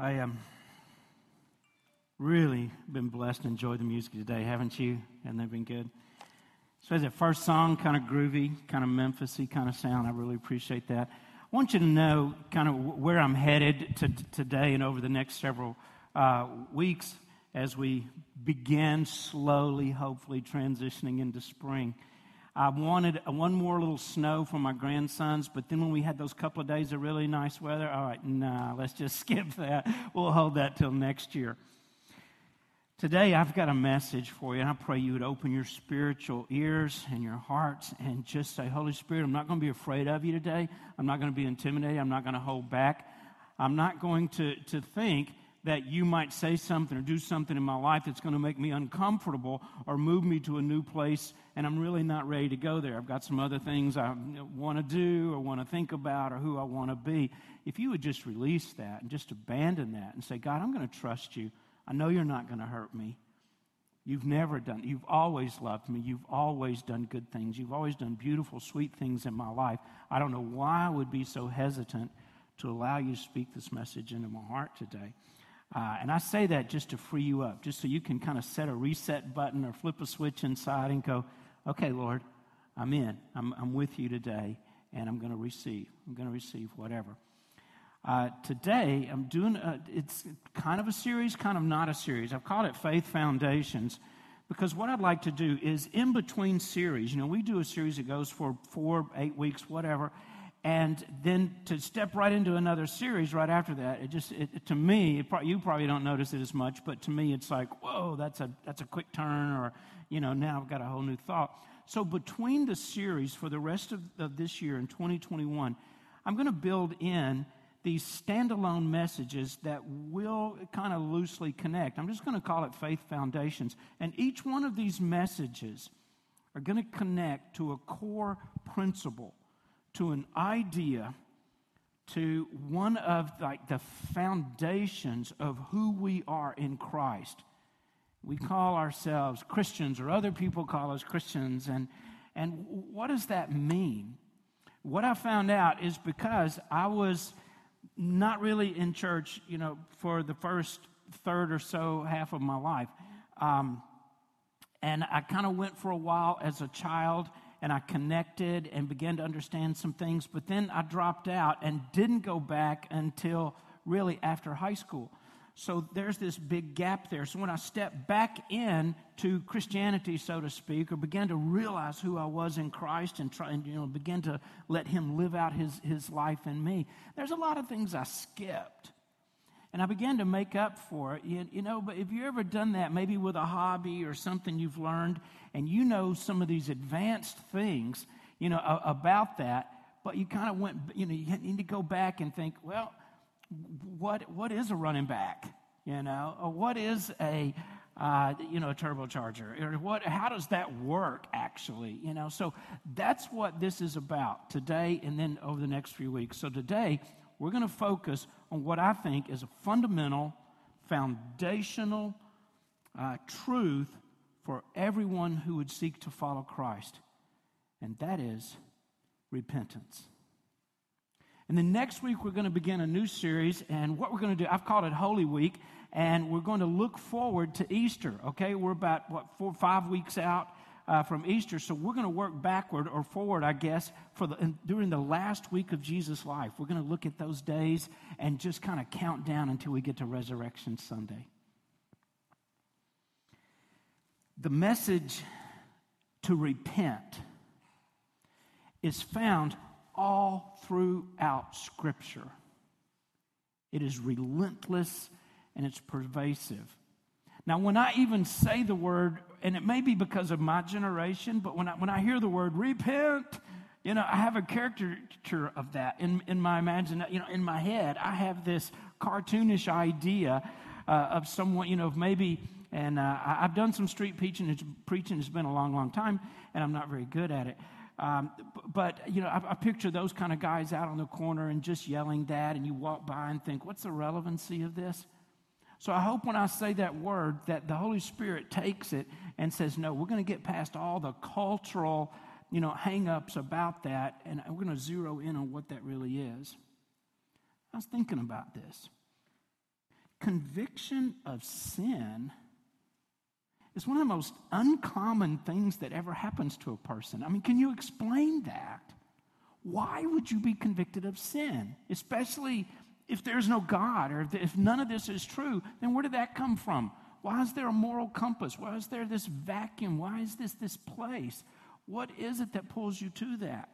I am um, really been blessed and enjoyed the music today, haven't you? And they've been good. So, as that first song, kind of groovy, kind of Memphisy kind of sound, I really appreciate that. I want you to know kind of where I'm headed to, today and over the next several uh, weeks as we begin slowly, hopefully, transitioning into spring. I wanted one more little snow for my grandsons, but then when we had those couple of days of really nice weather, all right, nah, let's just skip that. We'll hold that till next year. Today, I've got a message for you, and I pray you would open your spiritual ears and your hearts and just say, Holy Spirit, I'm not going to be afraid of you today. I'm not going to be intimidated. I'm not going to hold back. I'm not going to, to think that you might say something or do something in my life that's going to make me uncomfortable or move me to a new place and I'm really not ready to go there. I've got some other things I want to do or want to think about or who I want to be. If you would just release that and just abandon that and say, God, I'm going to trust you. I know you're not going to hurt me. You've never done, you've always loved me. You've always done good things. You've always done beautiful, sweet things in my life. I don't know why I would be so hesitant to allow you to speak this message into my heart today. Uh, and I say that just to free you up, just so you can kind of set a reset button or flip a switch inside and go, okay, Lord, I'm in. I'm, I'm with you today, and I'm going to receive. I'm going to receive whatever. Uh, today, I'm doing, a, it's kind of a series, kind of not a series. I've called it Faith Foundations because what I'd like to do is in between series, you know, we do a series that goes for four, eight weeks, whatever, and then to step right into another series right after that it just it, to me it you probably don't notice it as much but to me it's like whoa that's a that's a quick turn or you know now i've got a whole new thought. So between the series for the rest of, of this year in 2021 i'm going to build in these standalone messages that will kind of loosely connect. I'm just going to call it faith foundations. And each one of these messages are going to connect to a core principle to an idea, to one of like the foundations of who we are in Christ. We call ourselves Christians, or other people call us Christians, and and what does that mean? What I found out is because I was not really in church, you know, for the first third or so half of my life. Um, and I kind of went for a while as a child and I connected and began to understand some things, but then I dropped out and didn't go back until really after high school. So there's this big gap there. So when I stepped back in to Christianity, so to speak, or began to realize who I was in Christ and try and you know begin to let Him live out His His life in me, there's a lot of things I skipped. And I began to make up for it. You, you know, but if you ever done that, maybe with a hobby or something you've learned, and you know some of these advanced things, you know, about that, but you kind of went, you know, you need to go back and think, well, what what is a running back? You know, or what is a uh, you know, a turbocharger, or what? How does that work actually? You know, so that's what this is about today, and then over the next few weeks. So today we're going to focus on what I think is a fundamental, foundational uh, truth for everyone who would seek to follow Christ, and that is repentance. And then next week, we're going to begin a new series, and what we're going to do, I've called it Holy Week, and we're going to look forward to Easter, okay? We're about, what, four, five weeks out uh, from Easter. So we're going to work backward or forward, I guess, for the, during the last week of Jesus' life. We're going to look at those days and just kind of count down until we get to Resurrection Sunday. The message to repent is found all throughout Scripture. It is relentless and it's pervasive. Now, when I even say the word and it may be because of my generation, but when I, when I hear the word repent, you know, I have a caricature of that in, in my imagination, you know, in my head. I have this cartoonish idea uh, of someone, you know, of maybe, and uh, I've done some street preaching. It's, preaching has been a long, long time, and I'm not very good at it. Um, but, you know, I, I, picture those kind of guys out on the corner and just yelling that, and you walk by and think, what's the relevancy of this? So I hope when I say that word that the Holy Spirit takes it and says, no, we're going to get past all the cultural, you know, hang-ups about that, and we're going to zero in on what that really is. I was thinking about this. conviction of sin is one of the most uncommon things that ever happens to a person. I mean, can you explain that? Why would you be convicted of sin? Especially if there's no God or if none of this is true, then where did that come from? Why is there a moral compass? Why is there this vacuum? Why is this this place? What is it that pulls you to that?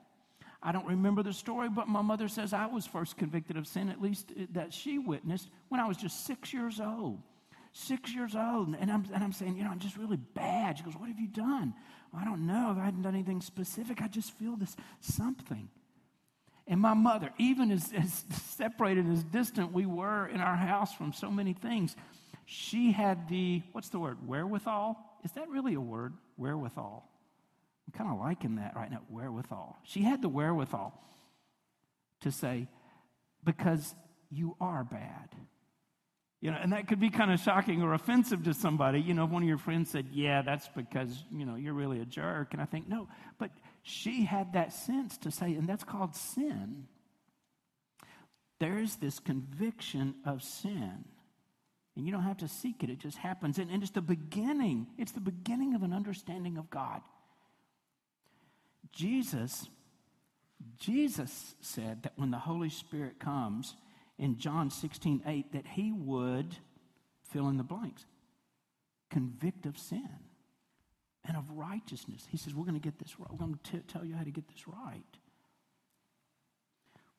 I don't remember the story, but my mother says I was first convicted of sin, at least uh, that she witnessed, when I was just six years old. Six years old. And I'm, and I'm saying, you know, I'm just really bad. She goes, What have you done? Well, I don't know. I hadn't done anything specific. I just feel this something. And my mother, even as, as separated, as distant we were in our house from so many things, she had the, what's the word, wherewithal? Is that really a word? Wherewithal. I'm kind of liking that right now, wherewithal. She had the wherewithal to say, because you are bad. You know, and that could be kind of shocking or offensive to somebody. You know, if one of your friends said, Yeah, that's because, you know, you're really a jerk. And I think, no, but she had that sense to say, and that's called sin. There's this conviction of sin. And you don't have to seek it, it just happens. And, and it's the beginning, it's the beginning of an understanding of God. Jesus, Jesus said that when the Holy Spirit comes in John 16, 8, that he would fill in the blanks, convict of sin and of righteousness. He says, We're going to get this right. We're going to tell you how to get this right.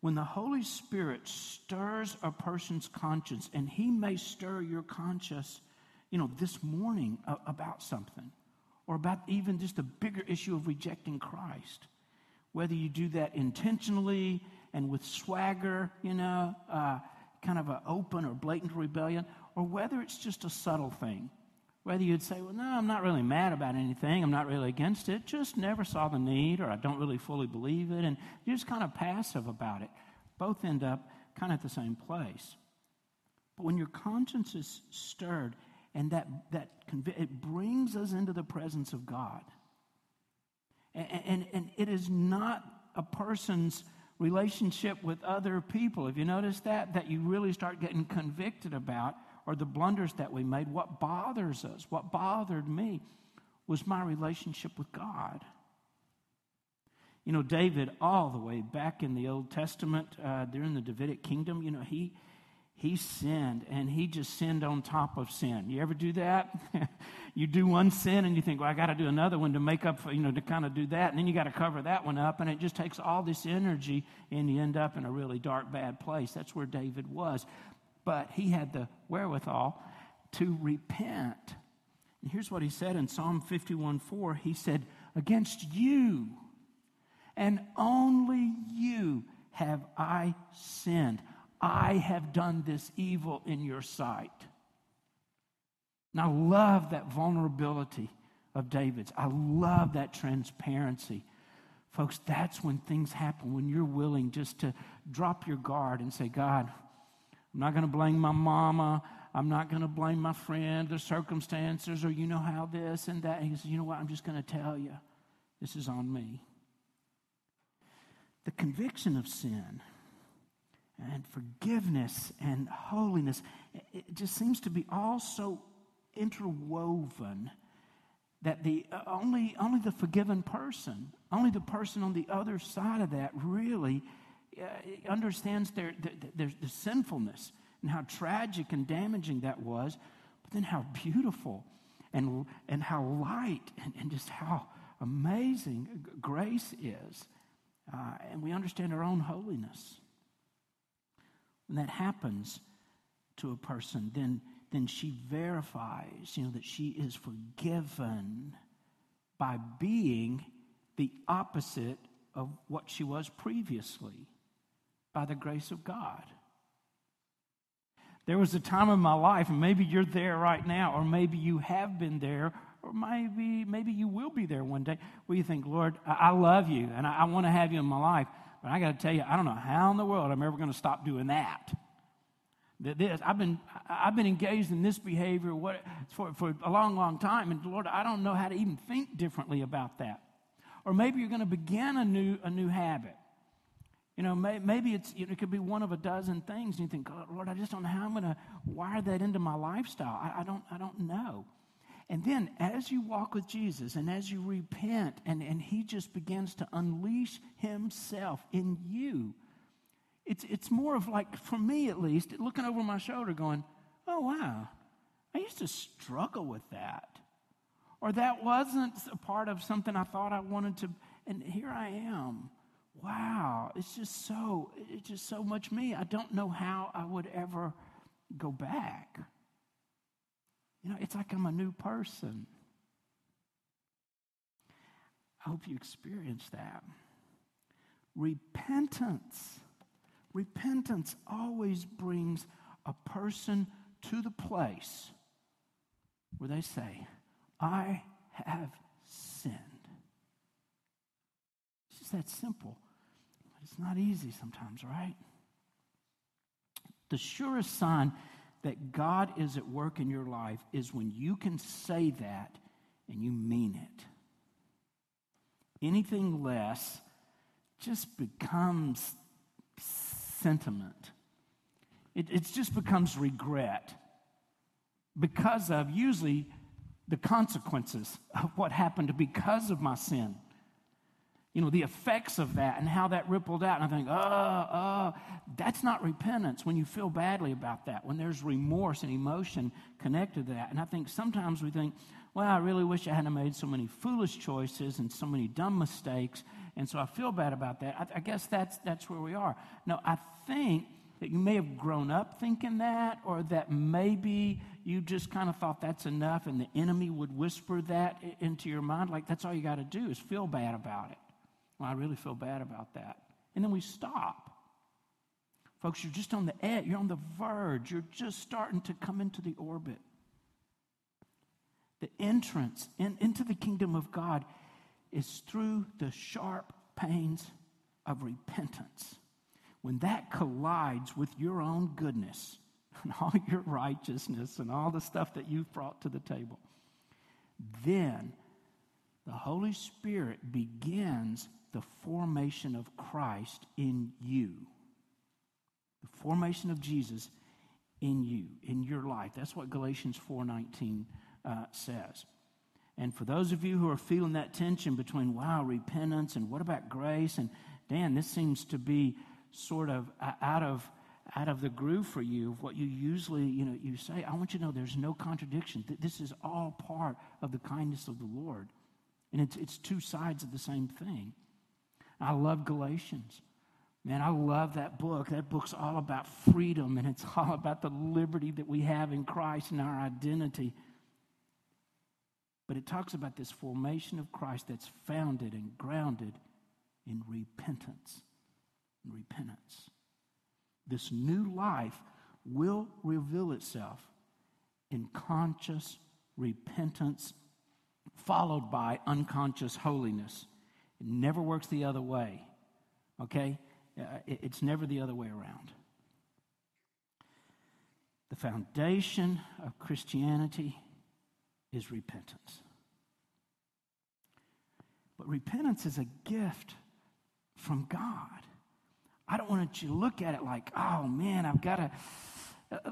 When the Holy Spirit stirs a person's conscience, and he may stir your conscience, you know, this morning about something, or about even just a bigger issue of rejecting Christ, whether you do that intentionally and with swagger, you know, uh, kind of an open or blatant rebellion, or whether it's just a subtle thing whether you'd say, well, no, I'm not really mad about anything, I'm not really against it, just never saw the need, or I don't really fully believe it, and you're just kind of passive about it. Both end up kind of at the same place. But when your conscience is stirred, and that, that it brings us into the presence of God. And, and, and it is not a person's relationship with other people. Have you noticed that? That you really start getting convicted about or the blunders that we made. What bothers us, what bothered me, was my relationship with God. You know, David, all the way back in the Old Testament, uh, during the Davidic kingdom, you know, he he sinned and he just sinned on top of sin. You ever do that? you do one sin and you think, well, I got to do another one to make up for, you know, to kind of do that. And then you got to cover that one up. And it just takes all this energy and you end up in a really dark, bad place. That's where David was but he had the wherewithal to repent. And here's what he said in Psalm 51 4 He said, Against you and only you have I sinned. I have done this evil in your sight. And I love that vulnerability of David's. I love that transparency. Folks, that's when things happen, when you're willing just to drop your guard and say, God, I'm not going to blame my mama. I'm not going to blame my friend, the circumstances, or you know how this and that. He says, You know what? I'm just going to tell you this is on me. The conviction of sin and forgiveness and holiness, it just seems to be all so interwoven that the uh, only, only the forgiven person, only the person on the other side of that really uh, understands their, their, their, sinfulness and how tragic and damaging that was, but then how beautiful and, and how light and, and just how amazing grace is. Uh, and we understand our own holiness. When that happens to a person, then, then she verifies, you know, that she is forgiven by being the opposite of what she was previously by the grace of God. There was a time in my life, and maybe you're there right now, or maybe you have been there, or maybe, maybe you will be there one day, where you think, Lord, I, love you, and I want to have you in my life. But I got to tell you, I don't know how in the world I'm ever going to stop doing that. That This, I've been, I've been engaged in this behavior what, for, for a long, long time, and Lord, I don't know how to even think differently about that. Or maybe you're going to begin a new, a new habit You know, may, maybe it's, you know, it could be one of a dozen things. And you think, Lord, I just don't know how I'm going to wire that into my lifestyle. I, I, don't, I don't know. And then as you walk with Jesus and as you repent and, and he just begins to unleash himself in you, it's, it's more of like, for me at least, looking over my shoulder going, oh, wow, I used to struggle with that. Or that wasn't a part of something I thought I wanted to, and here I am. Wow, it's just so, it's just so much me. I don't know how I would ever go back. You know, it's like I'm a new person. I hope you experience that. Repentance. Repentance always brings a person to the place where they say, I have sinned. It's just that simple. It's not easy sometimes, right? The surest sign that God is at work in your life is when you can say that and you mean it. Anything less just becomes sentiment. It, it just becomes regret because of usually the consequences of what happened because of my sin you know, the effects of that and how that rippled out. And I think, oh, oh, that's not repentance when you feel badly about that, when there's remorse and emotion connected to that. And I think sometimes we think, well, I really wish I hadn't made so many foolish choices and so many dumb mistakes. And so I feel bad about that. I, I guess that's, that's where we are. No, I think that you may have grown up thinking that, or that maybe you just kind of thought that's enough, and the enemy would whisper that into your mind. Like, that's all you got to do is feel bad about it. Well, I really feel bad about that. And then we stop. Folks, you're just on the edge, you're on the verge, you're just starting to come into the orbit. The entrance in, into the kingdom of God is through the sharp pains of repentance. When that collides with your own goodness and all your righteousness and all the stuff that you've brought to the table, then the Holy Spirit begins the formation of Christ in you. The formation of Jesus in you, in your life. That's what Galatians 4.19 uh, says. And for those of you who are feeling that tension between, wow, repentance and what about grace? And Dan, this seems to be sort of uh, out of out of the groove for you of what you usually you know you say i want you to know there's no contradiction this is all part of the kindness of the lord and it's, it's two sides of the same thing I love Galatians. Man, I love that book. That book's all about freedom and it's all about the liberty that we have in Christ and our identity. But it talks about this formation of Christ that's founded and grounded in repentance. In repentance. This new life will reveal itself in conscious repentance, followed by unconscious holiness. It never works the other way. Okay? Uh, it's never the other way around. The foundation of Christianity is repentance. But repentance is a gift from God. I don't want you to look at it like, oh man, I've got to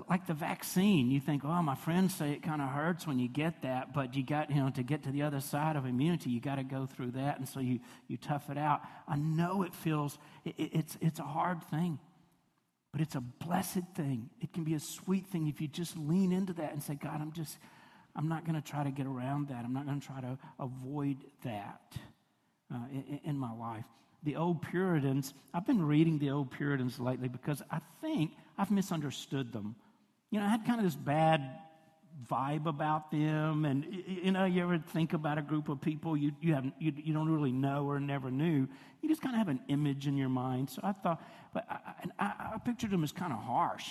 like the vaccine, you think, oh, my friends say it kind of hurts when you get that, but you got, you know, to get to the other side of immunity, you got to go through that, and so you, you tough it out. I know it feels, it, it's, it's a hard thing, but it's a blessed thing. It can be a sweet thing if you just lean into that and say, God, I'm just, I'm not going to try to get around that. I'm not going to try to avoid that uh, in, in my life the old Puritans, I've been reading the old Puritans lately because I think I've misunderstood them. You know, I had kind of this bad vibe about them. And, you know, you ever think about a group of people you, you, haven't, you, you don't really know or never knew? You just kind of have an image in your mind. So I thought, but I, I, I pictured them as kind of harsh.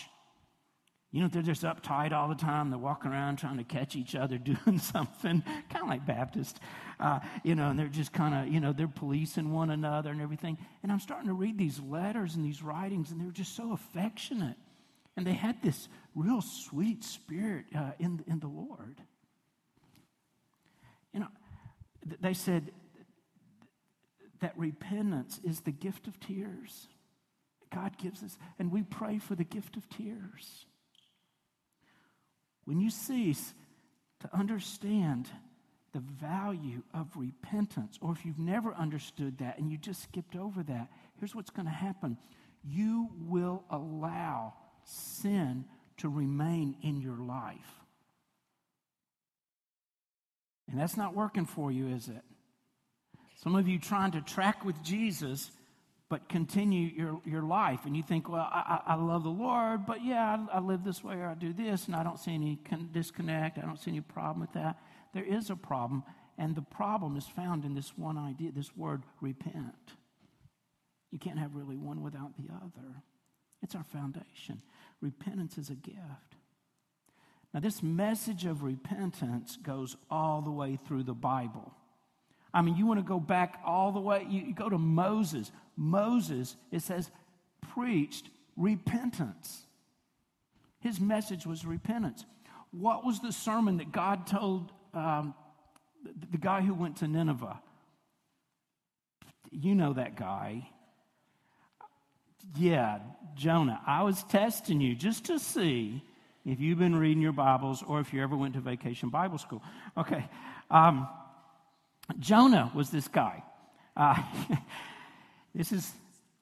You know, they're just uptight all the time. They're walking around trying to catch each other doing something, kind of like Baptist, uh, you know, and they're just kind of, you know, they're policing one another and everything. And I'm starting to read these letters and these writings, and they're just so affectionate. And they had this real sweet spirit uh, in, in the Lord. You know, they said that repentance is the gift of tears. God gives us, and we pray for the gift of tears. When you cease to understand the value of repentance, or if you've never understood that and you just skipped over that, here's what's going to happen you will allow sin to remain in your life. And that's not working for you, is it? Some of you trying to track with Jesus, but continue your, your life. And you think, well, I, I love the Lord, but yeah, I, I live this way or I do this, and I don't see any disconnect. I don't see any problem with that. There is a problem, and the problem is found in this one idea, this word repent. You can't have really one without the other. It's our foundation. Repentance is a gift. Now, this message of repentance goes all the way through the Bible. I mean, you want to go back all the way, you, go to Moses. Moses, it says, preached repentance. His message was repentance. What was the sermon that God told um, the, the guy who went to Nineveh? You know that guy. Yeah, Jonah. I was testing you just to see if you've been reading your Bibles or if you ever went to vacation Bible school. Okay. Um, Jonah was this guy. Uh, this is,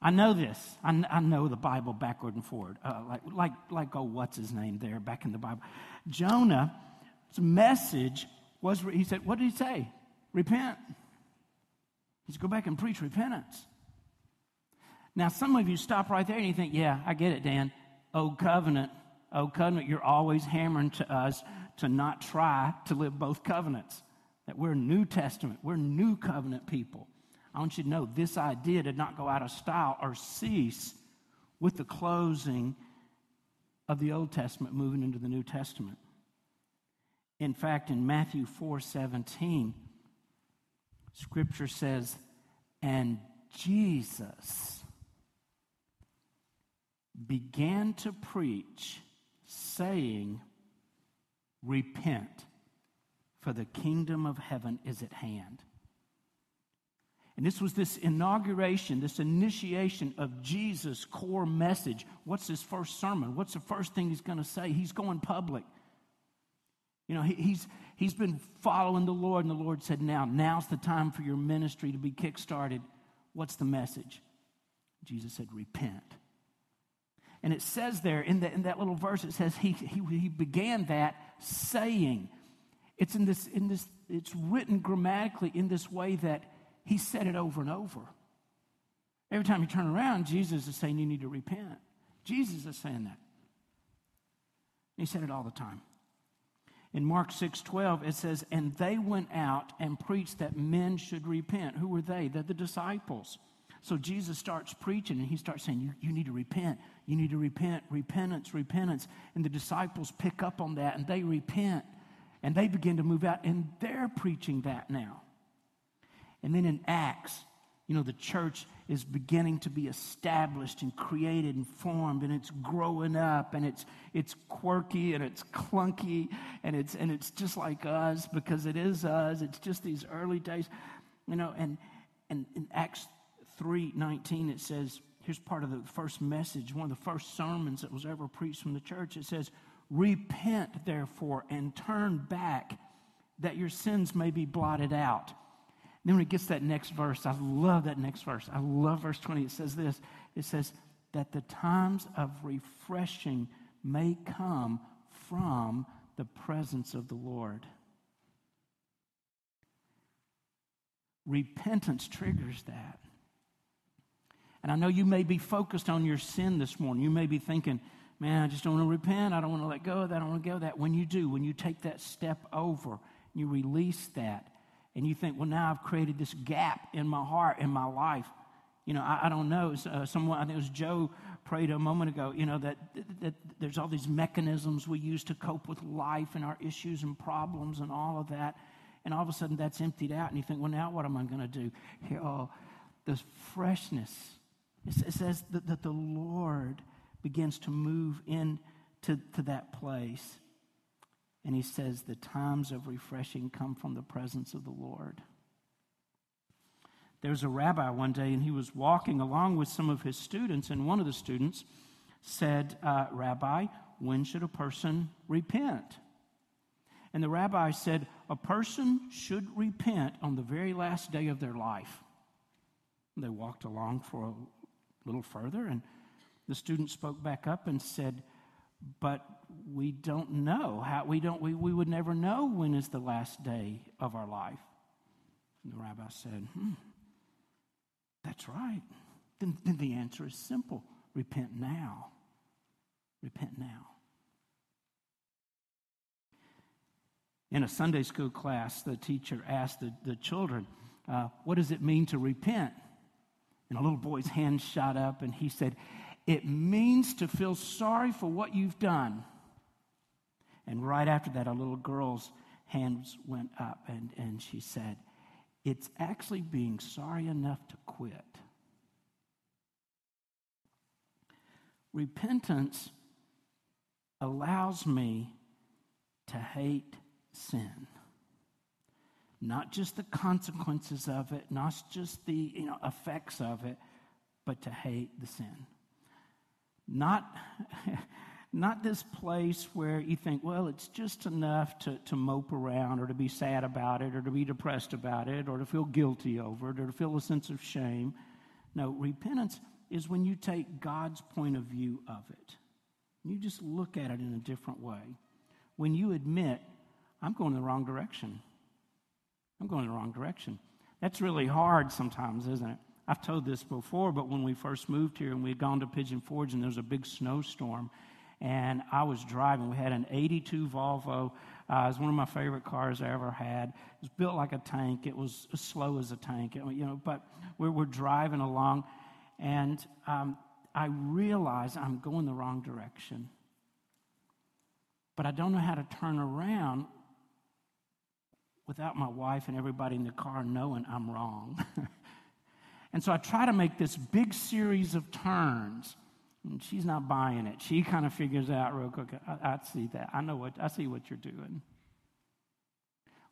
I know this. I, I, know the Bible backward and forward. Uh, like, like, like, oh, what's his name there back in the Bible? Jonah's message was, he said, what did he say? Repent. He said, go back and preach repentance. Now, some of you stop right there and you think, yeah, I get it, Dan. Old covenant, old covenant, you're always hammering to us to not try to live both covenants. That we're New Testament, we're New Covenant people. I want you to know this idea did not go out of style or cease with the closing of the Old Testament moving into the New Testament. In fact, in Matthew 4 17, Scripture says, and Jesus began to preach, saying, Repent, for the kingdom of heaven is at hand. And this was this inauguration, this initiation of Jesus' core message. What's his first sermon? What's the first thing he's going to say? He's going public. You know, he, he's, he's been following the Lord, and the Lord said, Now, now's the time for your ministry to be kickstarted. What's the message? Jesus said, Repent. And it says there in, the, in that little verse, it says he, he, he began that saying. It's in this, in this, it's written grammatically in this way that he said it over and over. Every time you turn around, Jesus is saying you need to repent. Jesus is saying that. He said it all the time. In Mark 6 12, it says, And they went out and preached that men should repent. Who were they? They're the disciples. So Jesus starts preaching and he starts saying, you, you need to repent. You need to repent. Repentance, repentance. And the disciples pick up on that and they repent and they begin to move out and they're preaching that now. And then in Acts, you know, the church is beginning to be established and created and formed and it's growing up and it's it's quirky and it's clunky and it's and it's just like us because it is us. It's just these early days, you know, and and in Acts 3:19 it says here's part of the first message one of the first sermons that was ever preached from the church it says repent therefore and turn back that your sins may be blotted out. And then when it gets that next verse i love that next verse. I love verse 20 it says this. It says that the times of refreshing may come from the presence of the lord. Repentance triggers that. And I know you may be focused on your sin this morning. You may be thinking, man, I just don't want to repent. I don't want to let go of that. I don't want to go of that. When you do, when you take that step over, you release that, and you think, well, now I've created this gap in my heart, in my life. You know, I, I don't know. Uh, someone, I think it was Joe prayed a moment ago, you know, that, that, that there's all these mechanisms we use to cope with life and our issues and problems and all of that. And all of a sudden that's emptied out, and you think, well, now what am I going to do? Here, oh, this freshness it says that, that the Lord begins to move into to that place. And he says, The times of refreshing come from the presence of the Lord. There was a rabbi one day, and he was walking along with some of his students, and one of the students said, uh, Rabbi, when should a person repent? And the rabbi said, A person should repent on the very last day of their life. And they walked along for a little further, and the student spoke back up and said, But we don't know. How, we, don't, we, we would never know when is the last day of our life. And the rabbi said, hmm, That's right. Then, then the answer is simple repent now. Repent now. In a Sunday school class, the teacher asked the, the children, uh, What does it mean to repent? And a little boy's hand shot up and he said, It means to feel sorry for what you've done. And right after that, a little girl's hands went up and, and she said, It's actually being sorry enough to quit. Repentance allows me to hate sin. Not just the consequences of it, not just the you know, effects of it, but to hate the sin. Not, not this place where you think, well, it's just enough to, to mope around or to be sad about it or to be depressed about it or to feel guilty over it or to feel a sense of shame. No, repentance is when you take God's point of view of it. You just look at it in a different way. When you admit, I'm going the wrong direction. I'm going the wrong direction. That's really hard sometimes, isn't it? I've told this before, but when we first moved here and we had gone to Pigeon Forge and there was a big snowstorm, and I was driving. We had an 82 Volvo. Uh, it was one of my favorite cars I ever had. It was built like a tank. It was as slow as a tank, you know. But we were driving along, and um, I realize I'm going the wrong direction. But I don't know how to turn around without my wife and everybody in the car knowing I'm wrong. and so I try to make this big series of turns. And she's not buying it. She kind of figures out real quick, I, I see that. I know what I see what you're doing.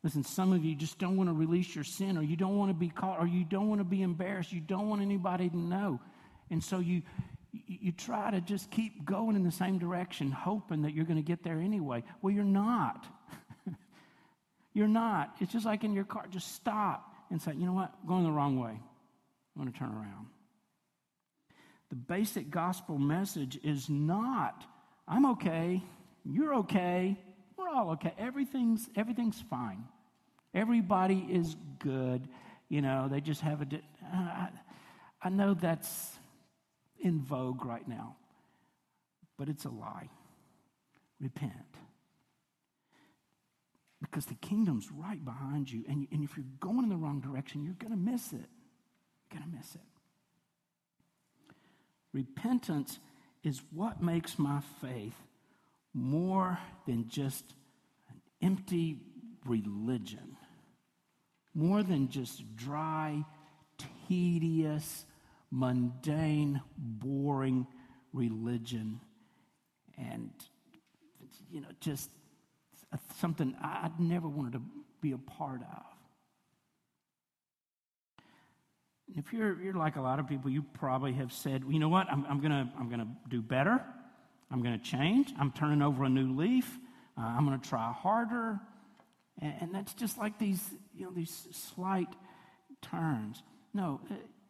Listen, some of you just don't want to release your sin, or you don't want to be caught, or you don't want to be embarrassed. You don't want anybody to know. And so you, you try to just keep going in the same direction, hoping that you're going to get there anyway. Well, you're not. you're not. It's just like in your car. Just stop and say, you know what? I'm going the wrong way. I'm going to turn around. The basic gospel message is not, I'm okay, you're okay, we're all okay. Everything's, everything's fine. Everybody is good. You know, they just have a. I, I know that's in vogue right now. But it's a lie. Repent. Because the kingdom's right behind you. And, and if you're going in the wrong direction, you're going to miss it. Going to miss it. Repentance is what makes my faith more than just an empty religion, more than just dry, tedious, mundane, boring religion. And, you know, just something I'd never wanted to be a part of. If you're, you're like a lot of people, you probably have said, well, you know what, I'm, I'm going to I'm gonna do better. I'm going to change. I'm turning over a new leaf. Uh, I'm going to try harder. And, and, that's just like these, you know, these slight turns. No,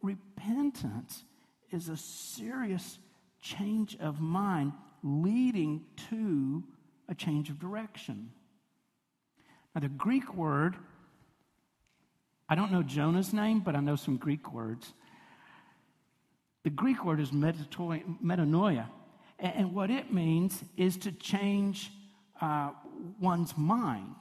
repentance is a serious change of mind leading to a change of direction. Now, the Greek word, I don't know Jonah's name, but I know some Greek words. The Greek word is metanoia, and what it means is to change uh, one's mind.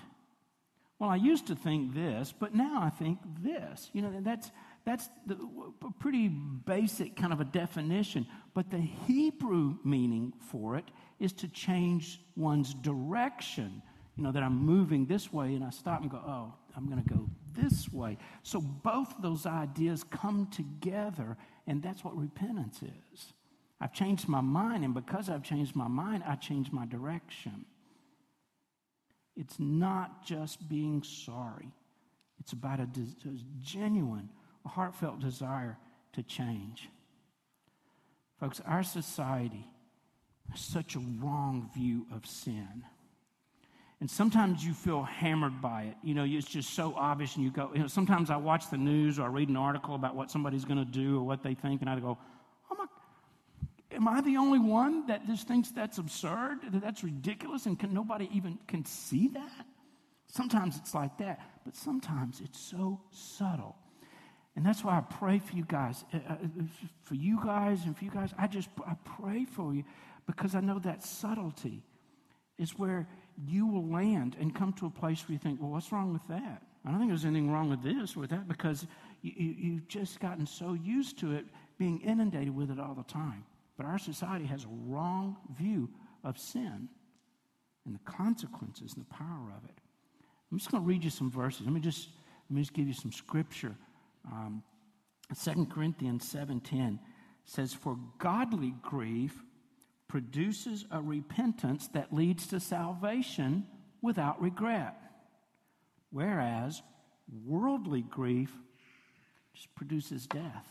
Well, I used to think this, but now I think this. You know, that's that's the, a pretty basic kind of a definition. But the Hebrew meaning for it is to change one's direction. You know, that I'm moving this way and I stop and go, oh, I'm going to go this way. So both those ideas come together, and that's what repentance is. I've changed my mind, and because I've changed my mind, I change my direction. It's not just being sorry, it's about a, a genuine a heartfelt desire to change. Folks, our society has such a wrong view of sin. And sometimes you feel hammered by it. You know, it's just so obvious, and you go, you know, sometimes I watch the news or I read an article about what somebody's going to do or what they think, and I go, oh my, am I the only one that just thinks that's absurd, that that's ridiculous, and can nobody even can see that? Sometimes it's like that, but sometimes it's so subtle. And that's why I pray for you guys, uh, uh, for you guys and for you guys. I just I pray for you because I know that subtlety is where you will land and come to a place where you think, well, what's wrong with that? I don't think there's anything wrong with this or with that because you, you, you've just gotten so used to it being inundated with it all the time. But our society has a wrong view of sin and the consequences and the power of it. I'm just going to read you some verses. Let me just, let me just give you some scripture um, 2 Corinthians 7.10 says, For godly grief produces a repentance that leads to salvation without regret, whereas worldly grief just produces death.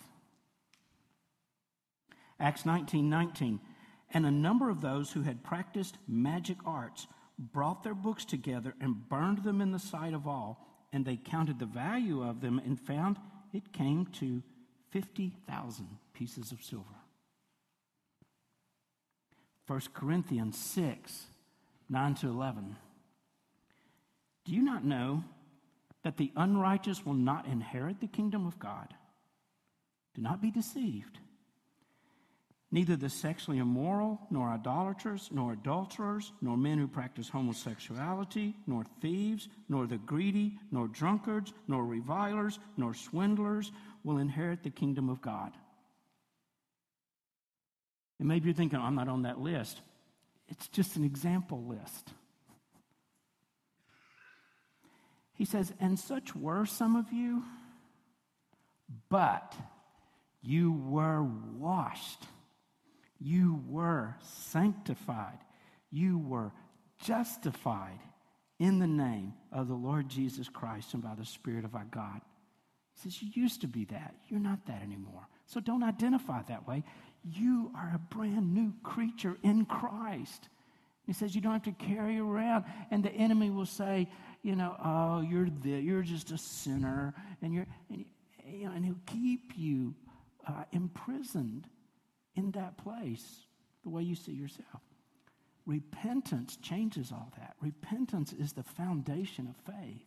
Acts 19:19 19, and a number of those who had practiced magic arts brought their books together and burned them in the sight of all and they counted the value of them and found it came to 50,000 pieces of silver. 1 Corinthians 6 9 to 11. Do you not know that the unrighteous will not inherit the kingdom of God? Do not be deceived. Neither the sexually immoral, nor idolaters, nor adulterers, nor men who practice homosexuality, nor thieves, nor the greedy, nor drunkards, nor revilers, nor swindlers will inherit the kingdom of God. And maybe you're thinking, I'm not on that list. It's just an example list. He says, And such were some of you, but you were washed you were sanctified. You were justified in the name of the Lord Jesus Christ and by the Spirit of our God. He says, You used to be that. You're not that anymore. So don't identify that way. You are a brand new creature in Christ. He says you don't have to carry around, and the enemy will say, you know, oh, you're the, you're just a sinner, and you're, and, you know, and he'll keep you uh, imprisoned in that place the way you see yourself. Repentance changes all that. Repentance is the foundation of faith.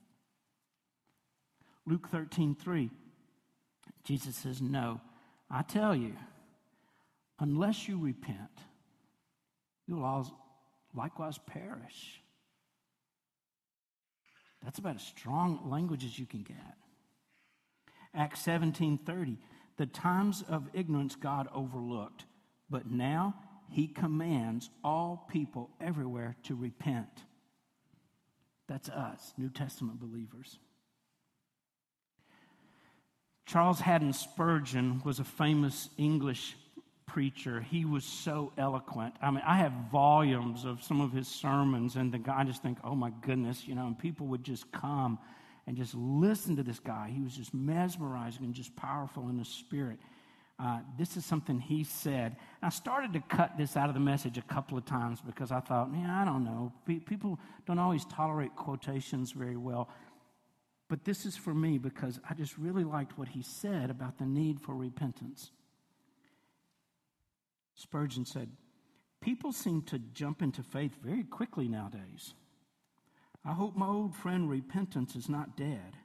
Luke 13, 3, Jesus says, No, I tell you, unless you repent, you'll all likewise perish. That's about as strong language as you can get. Acts 17, 30, the times of ignorance God overlooked, but now he commands all people everywhere to repent. That's us, New Testament believers. Charles Haddon Spurgeon was a famous English preacher. He was so eloquent. I mean, I have volumes of some of his sermons, and the guy I just think, oh my goodness, you know, and people would just come and just listen to this guy. He was just mesmerizing and just powerful in the spirit. Uh, this is something he said. I started to cut this out of the message a couple of times because I thought, yeah, I don't know. people don't always tolerate quotations very well. But this is for me because I just really liked what he said about the need for repentance. Spurgeon said, People seem to jump into faith very quickly nowadays. I hope my old friend repentance is not dead.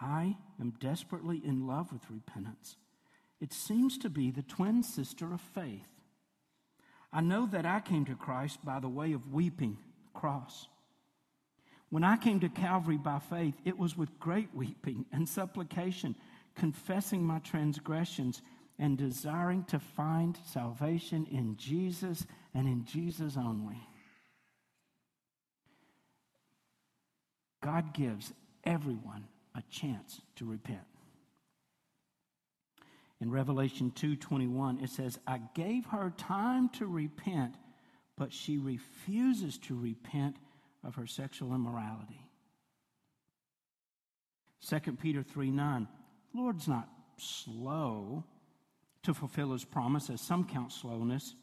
I am desperately in love with repentance. It seems to be the twin sister of faith. I know that I came to Christ by the way of weeping, the cross. When I came to Calvary by faith, it was with great weeping and supplication, confessing my transgressions and desiring to find salvation in Jesus and in Jesus only. God gives everyone a chance to repent. In Revelation 2:21 it says, "I gave her time to repent, but she refuses to repent of her sexual immorality." 2 Peter 3 9, Lord's not slow to fulfill his promise, as some count slowness,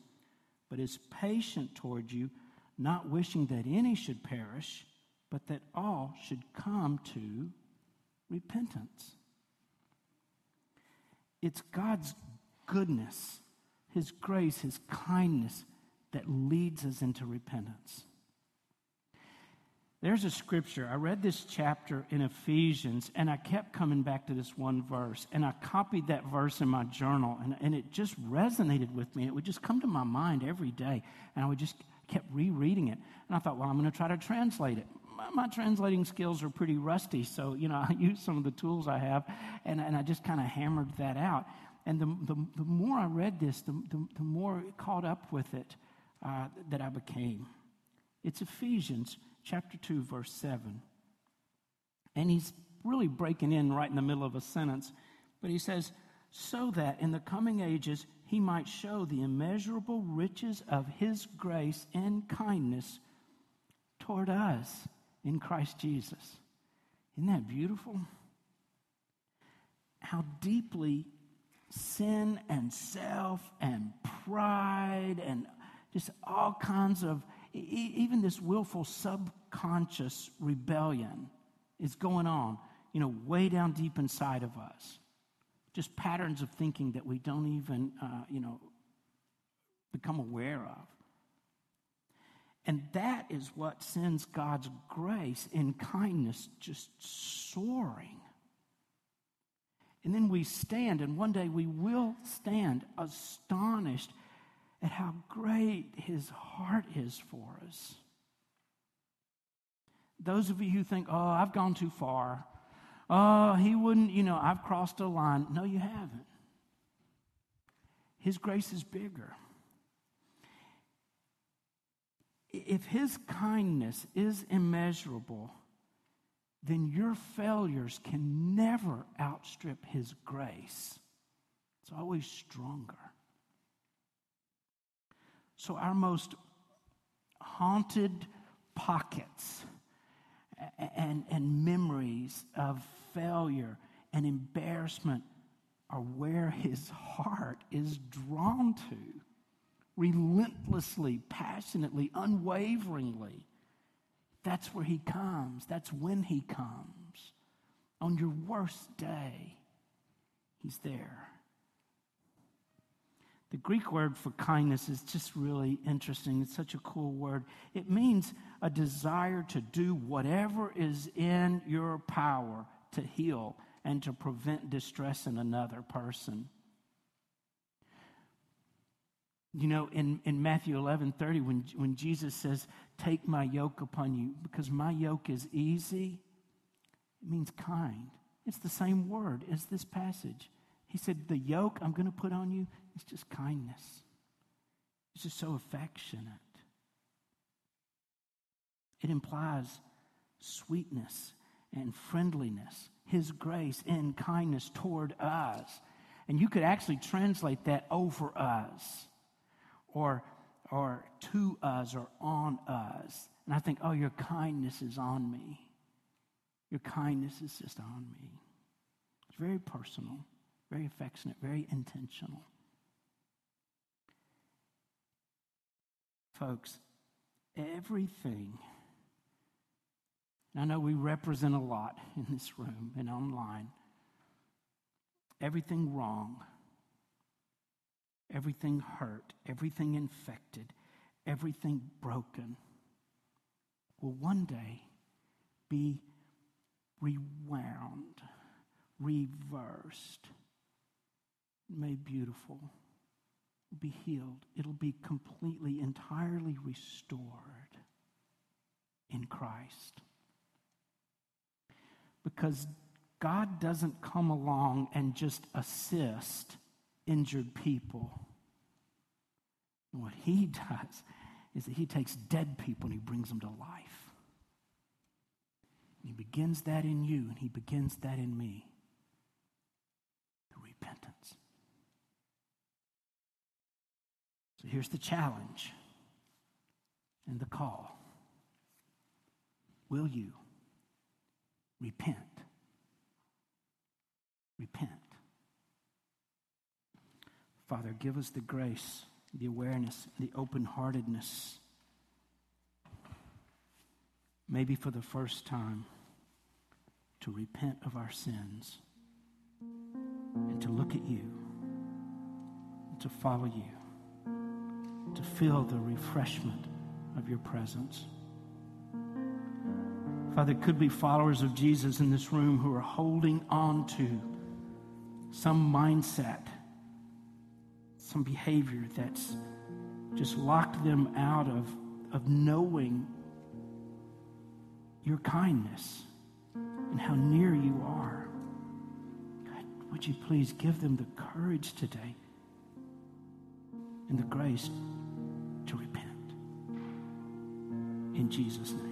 but is patient toward you, not wishing that any should perish, but that all should come to repentance. It's God's goodness, His grace, His kindness that leads us into repentance. There's a scripture. I read this chapter in Ephesians, and I kept coming back to this one verse. And I copied that verse in my journal, and, and it just resonated with me. It would just come to my mind every day, and I would just kept rereading it. And I thought, well, I'm going to try to translate it. My, my, translating skills are pretty rusty, so you know I use some of the tools I have, and, and I just kind of hammered that out. And the, the, the more I read this, the, the, the more caught up with it uh, that I became. It's Ephesians chapter 2, verse 7. And he's really breaking in right in the middle of a sentence, but he says, So that in the coming ages he might show the immeasurable riches of his grace and kindness toward us in Christ Jesus. Isn't that beautiful? How deeply sin and self and pride and just all kinds of even this willful subconscious rebellion is going on, you know, way down deep inside of us. Just patterns of thinking that we don't even, uh, you know, become aware of. And that is what sends God's grace and kindness just soaring. And then we stand, and one day we will stand astonished at how great his heart is for us. Those of you who think, oh, I've gone too far. Oh, he wouldn't, you know, I've crossed a line. No, you haven't. His grace is bigger. If his kindness is immeasurable, then your failures can never outstrip his grace. It's always stronger. So, our most haunted pockets and, and memories of failure and embarrassment are where his heart is drawn to relentlessly, passionately, unwaveringly. That's where he comes. That's when he comes. On your worst day, he's there. The Greek word for kindness is just really interesting. It's such a cool word. It means a desire to do whatever is in your power to heal and to prevent distress in another person. You know, in, in Matthew 11 30, when, when Jesus says, Take my yoke upon you, because my yoke is easy, it means kind. It's the same word as this passage. He said, The yoke I'm going to put on you is just kindness. It's just so affectionate. It implies sweetness and friendliness, His grace and kindness toward us. And you could actually translate that over us or, or to us or on us. And I think, oh, your kindness is on me. Your kindness is just on me. It's very personal very affectionate, very intentional. Folks, everything, I know we represent a lot in this room and online, everything wrong, everything hurt, everything infected, everything broken will one day be rewound, reversed made beautiful, be healed. It'll be completely, entirely restored in Christ. Because God doesn't come along and just assist injured people. What He does is that He takes dead people and He brings them to life. He begins that in you and He begins that in me. The repentance. So here's the challenge and the call Will you repent? repent. Father, give us the grace, the awareness, the open heartedness, maybe for the first time, to repent of our sins and to look at you, to follow you, to feel the refreshment of your presence. Father, could be followers of Jesus in this room who are holding on to some mindset, some behavior that's just locked them out of, of knowing your kindness and how near you are. God, would you please give them the courage today and the grace In Jesus' name.